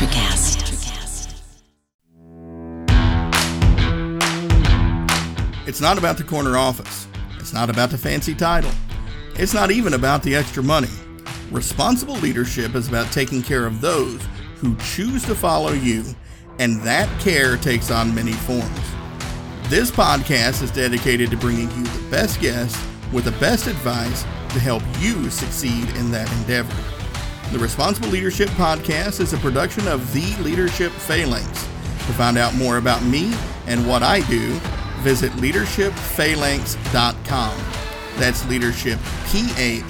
Electricast. It's not about the corner office. It's not about the fancy title. It's not even about the extra money. Responsible leadership is about taking care of those who choose to follow you, and that care takes on many forms. This podcast is dedicated to bringing you the best guests with the best advice to help you succeed in that endeavor. The Responsible Leadership Podcast is a production of The Leadership Phalanx. To find out more about me and what I do, visit leadershipphalanx.com. That's leadership, P H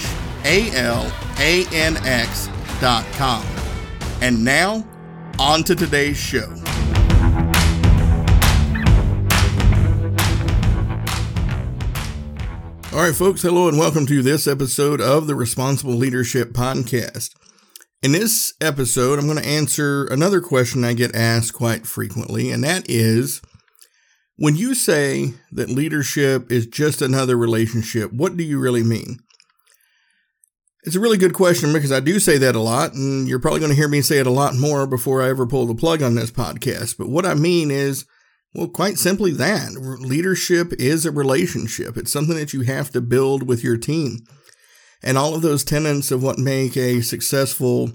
A L A N X.com. And now, on to today's show. All right, folks, hello and welcome to this episode of the Responsible Leadership Podcast. In this episode, I'm going to answer another question I get asked quite frequently, and that is when you say that leadership is just another relationship, what do you really mean? It's a really good question because I do say that a lot, and you're probably going to hear me say it a lot more before I ever pull the plug on this podcast. But what I mean is, well, quite simply that leadership is a relationship. It's something that you have to build with your team. And all of those tenets of what make a successful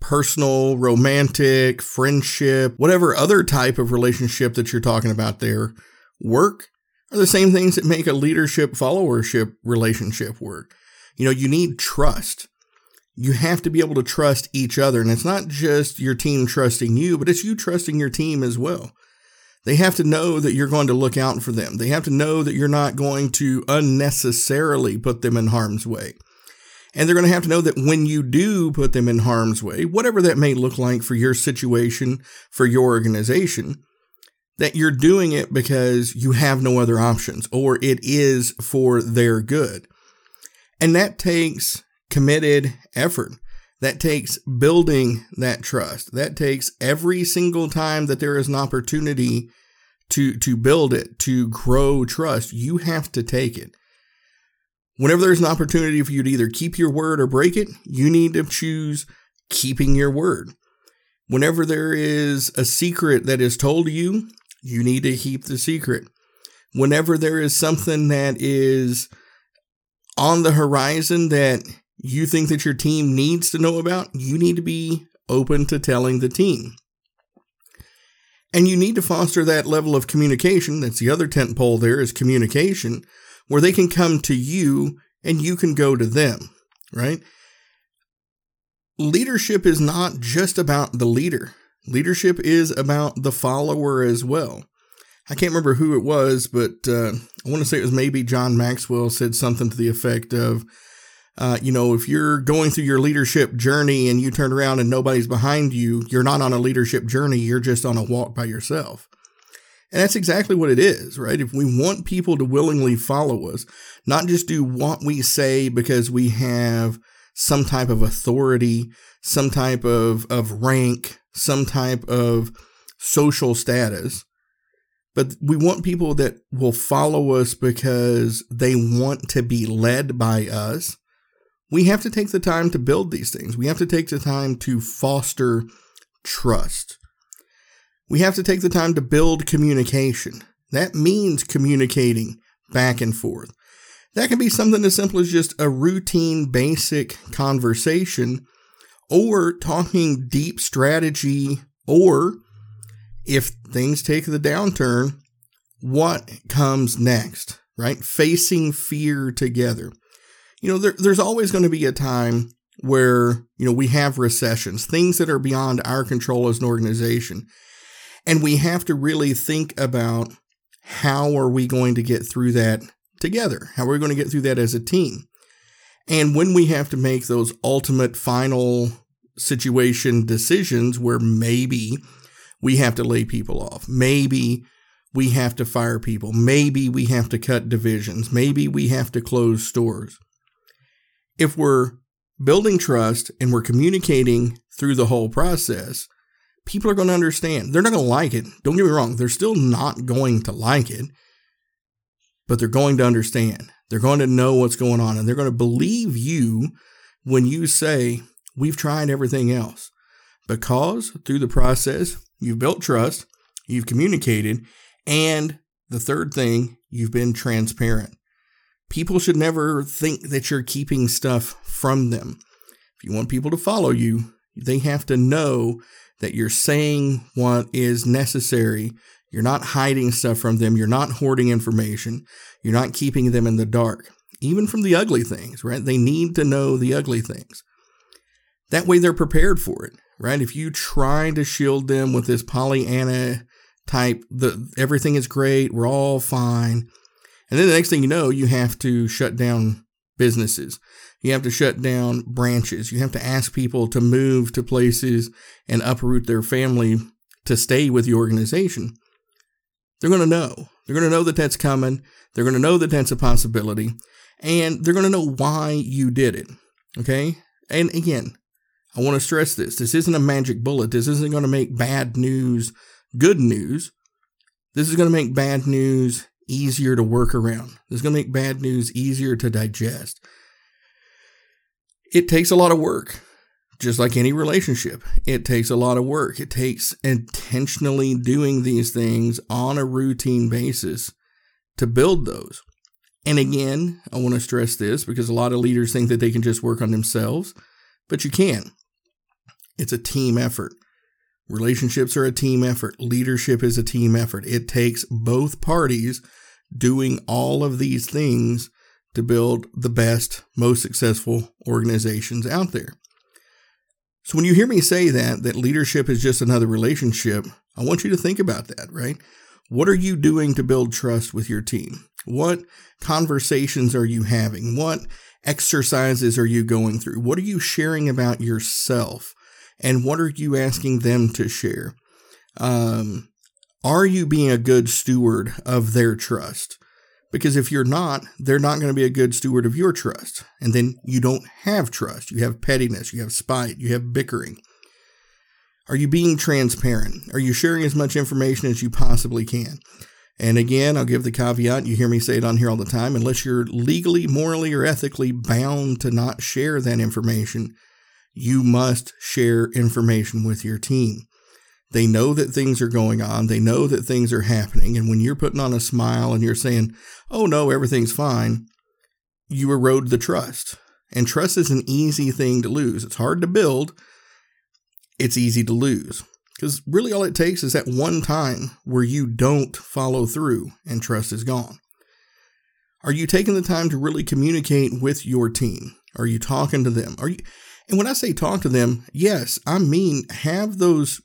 personal, romantic, friendship, whatever other type of relationship that you're talking about there work are the same things that make a leadership followership relationship work. You know, you need trust. You have to be able to trust each other. And it's not just your team trusting you, but it's you trusting your team as well. They have to know that you're going to look out for them. They have to know that you're not going to unnecessarily put them in harm's way. And they're going to have to know that when you do put them in harm's way, whatever that may look like for your situation, for your organization, that you're doing it because you have no other options or it is for their good. And that takes committed effort. That takes building that trust. That takes every single time that there is an opportunity to, to build it, to grow trust, you have to take it. Whenever there's an opportunity for you to either keep your word or break it, you need to choose keeping your word. Whenever there is a secret that is told to you, you need to keep the secret. Whenever there is something that is on the horizon that you think that your team needs to know about, you need to be open to telling the team. And you need to foster that level of communication. That's the other tent pole there is communication where they can come to you and you can go to them, right? Leadership is not just about the leader. Leadership is about the follower as well. I can't remember who it was, but uh, I want to say it was maybe John Maxwell said something to the effect of, uh, you know, if you're going through your leadership journey and you turn around and nobody's behind you, you're not on a leadership journey. You're just on a walk by yourself. And that's exactly what it is, right? If we want people to willingly follow us, not just do what we say because we have some type of authority, some type of, of rank, some type of social status, but we want people that will follow us because they want to be led by us. We have to take the time to build these things. We have to take the time to foster trust. We have to take the time to build communication. That means communicating back and forth. That can be something as simple as just a routine, basic conversation, or talking deep strategy, or if things take the downturn, what comes next, right? Facing fear together. You know, there, there's always going to be a time where, you know, we have recessions, things that are beyond our control as an organization. And we have to really think about how are we going to get through that together? How are we going to get through that as a team? And when we have to make those ultimate final situation decisions where maybe we have to lay people off, maybe we have to fire people, maybe we have to cut divisions, maybe we have to close stores. If we're building trust and we're communicating through the whole process, people are going to understand. They're not going to like it. Don't get me wrong. They're still not going to like it, but they're going to understand. They're going to know what's going on and they're going to believe you when you say, We've tried everything else, because through the process, you've built trust, you've communicated, and the third thing, you've been transparent. People should never think that you're keeping stuff from them. If you want people to follow you, they have to know that you're saying what is necessary. You're not hiding stuff from them. You're not hoarding information. You're not keeping them in the dark, even from the ugly things, right? They need to know the ugly things. That way they're prepared for it, right? If you try to shield them with this Pollyanna type, the everything is great, we're all fine. And then the next thing you know, you have to shut down businesses. You have to shut down branches. You have to ask people to move to places and uproot their family to stay with the organization. They're going to know. They're going to know that that's coming. They're going to know that that's a possibility. And they're going to know why you did it. Okay. And again, I want to stress this. This isn't a magic bullet. This isn't going to make bad news good news. This is going to make bad news easier to work around. This is going to make bad news easier to digest. It takes a lot of work, just like any relationship. It takes a lot of work. It takes intentionally doing these things on a routine basis to build those. And again, I want to stress this because a lot of leaders think that they can just work on themselves, but you can. It's a team effort. Relationships are a team effort. Leadership is a team effort. It takes both parties doing all of these things to build the best, most successful organizations out there. So when you hear me say that, that leadership is just another relationship, I want you to think about that, right? What are you doing to build trust with your team? What conversations are you having? What exercises are you going through? What are you sharing about yourself? and what are you asking them to share? Um, are you being a good steward of their trust? Because if you're not, they're not going to be a good steward of your trust. And then you don't have trust. You have pettiness, you have spite, you have bickering. Are you being transparent? Are you sharing as much information as you possibly can? And again, I'll give the caveat you hear me say it on here all the time unless you're legally, morally, or ethically bound to not share that information, you must share information with your team. They know that things are going on. They know that things are happening. And when you're putting on a smile and you're saying, oh no, everything's fine, you erode the trust. And trust is an easy thing to lose. It's hard to build, it's easy to lose. Because really, all it takes is that one time where you don't follow through and trust is gone. Are you taking the time to really communicate with your team? Are you talking to them? Are you and when I say talk to them, yes, I mean have those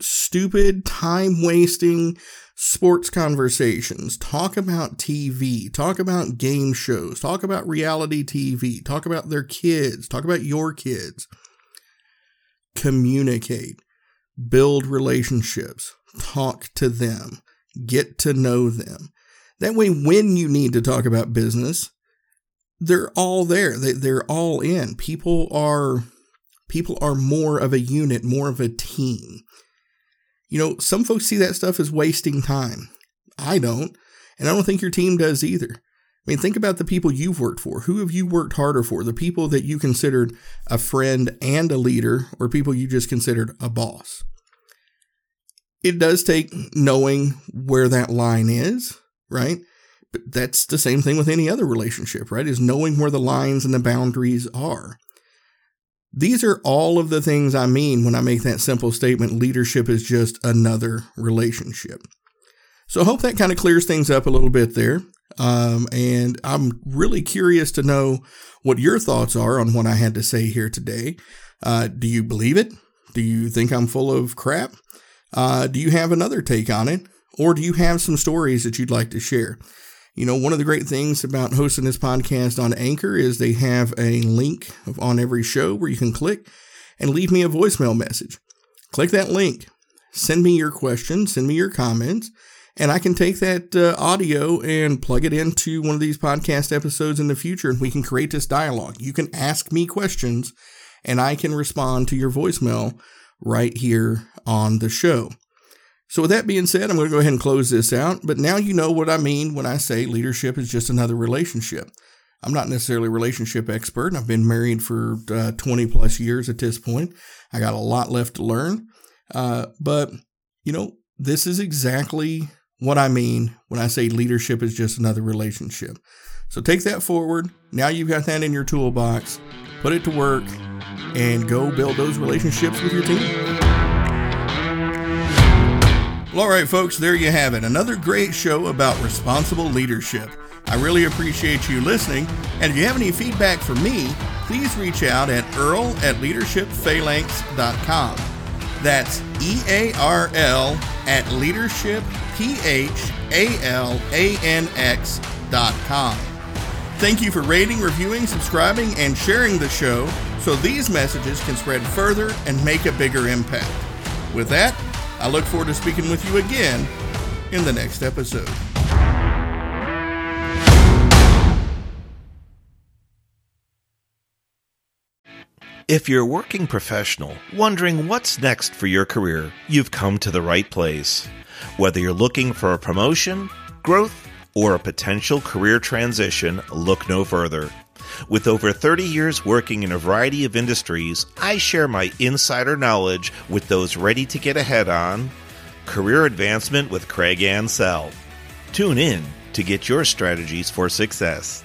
stupid, time wasting sports conversations. Talk about TV, talk about game shows, talk about reality TV, talk about their kids, talk about your kids. Communicate, build relationships, talk to them, get to know them. That way, when you need to talk about business, they're all there. They, they're all in. People are people are more of a unit, more of a team. You know, some folks see that stuff as wasting time. I don't, and I don't think your team does either. I mean, think about the people you've worked for. Who have you worked harder for? The people that you considered a friend and a leader, or people you just considered a boss. It does take knowing where that line is, right? But that's the same thing with any other relationship, right? Is knowing where the lines and the boundaries are. These are all of the things I mean when I make that simple statement leadership is just another relationship. So I hope that kind of clears things up a little bit there. Um, and I'm really curious to know what your thoughts are on what I had to say here today. Uh, do you believe it? Do you think I'm full of crap? Uh, do you have another take on it? Or do you have some stories that you'd like to share? You know, one of the great things about hosting this podcast on Anchor is they have a link on every show where you can click and leave me a voicemail message. Click that link, send me your questions, send me your comments, and I can take that uh, audio and plug it into one of these podcast episodes in the future and we can create this dialogue. You can ask me questions and I can respond to your voicemail right here on the show. So, with that being said, I'm going to go ahead and close this out. But now you know what I mean when I say leadership is just another relationship. I'm not necessarily a relationship expert. I've been married for uh, 20 plus years at this point. I got a lot left to learn. Uh, but, you know, this is exactly what I mean when I say leadership is just another relationship. So take that forward. Now you've got that in your toolbox. Put it to work and go build those relationships with your team. Well, all right, folks, there you have it. Another great show about responsible leadership. I really appreciate you listening. And if you have any feedback for me, please reach out at earl at leadershipphalanx.com. That's E A R L at leadershipphalanx.com. Thank you for rating, reviewing, subscribing, and sharing the show so these messages can spread further and make a bigger impact. With that, I look forward to speaking with you again in the next episode. If you're a working professional wondering what's next for your career, you've come to the right place. Whether you're looking for a promotion, growth, or a potential career transition, look no further. With over 30 years working in a variety of industries, I share my insider knowledge with those ready to get ahead on Career Advancement with Craig Ansell. Tune in to get your strategies for success.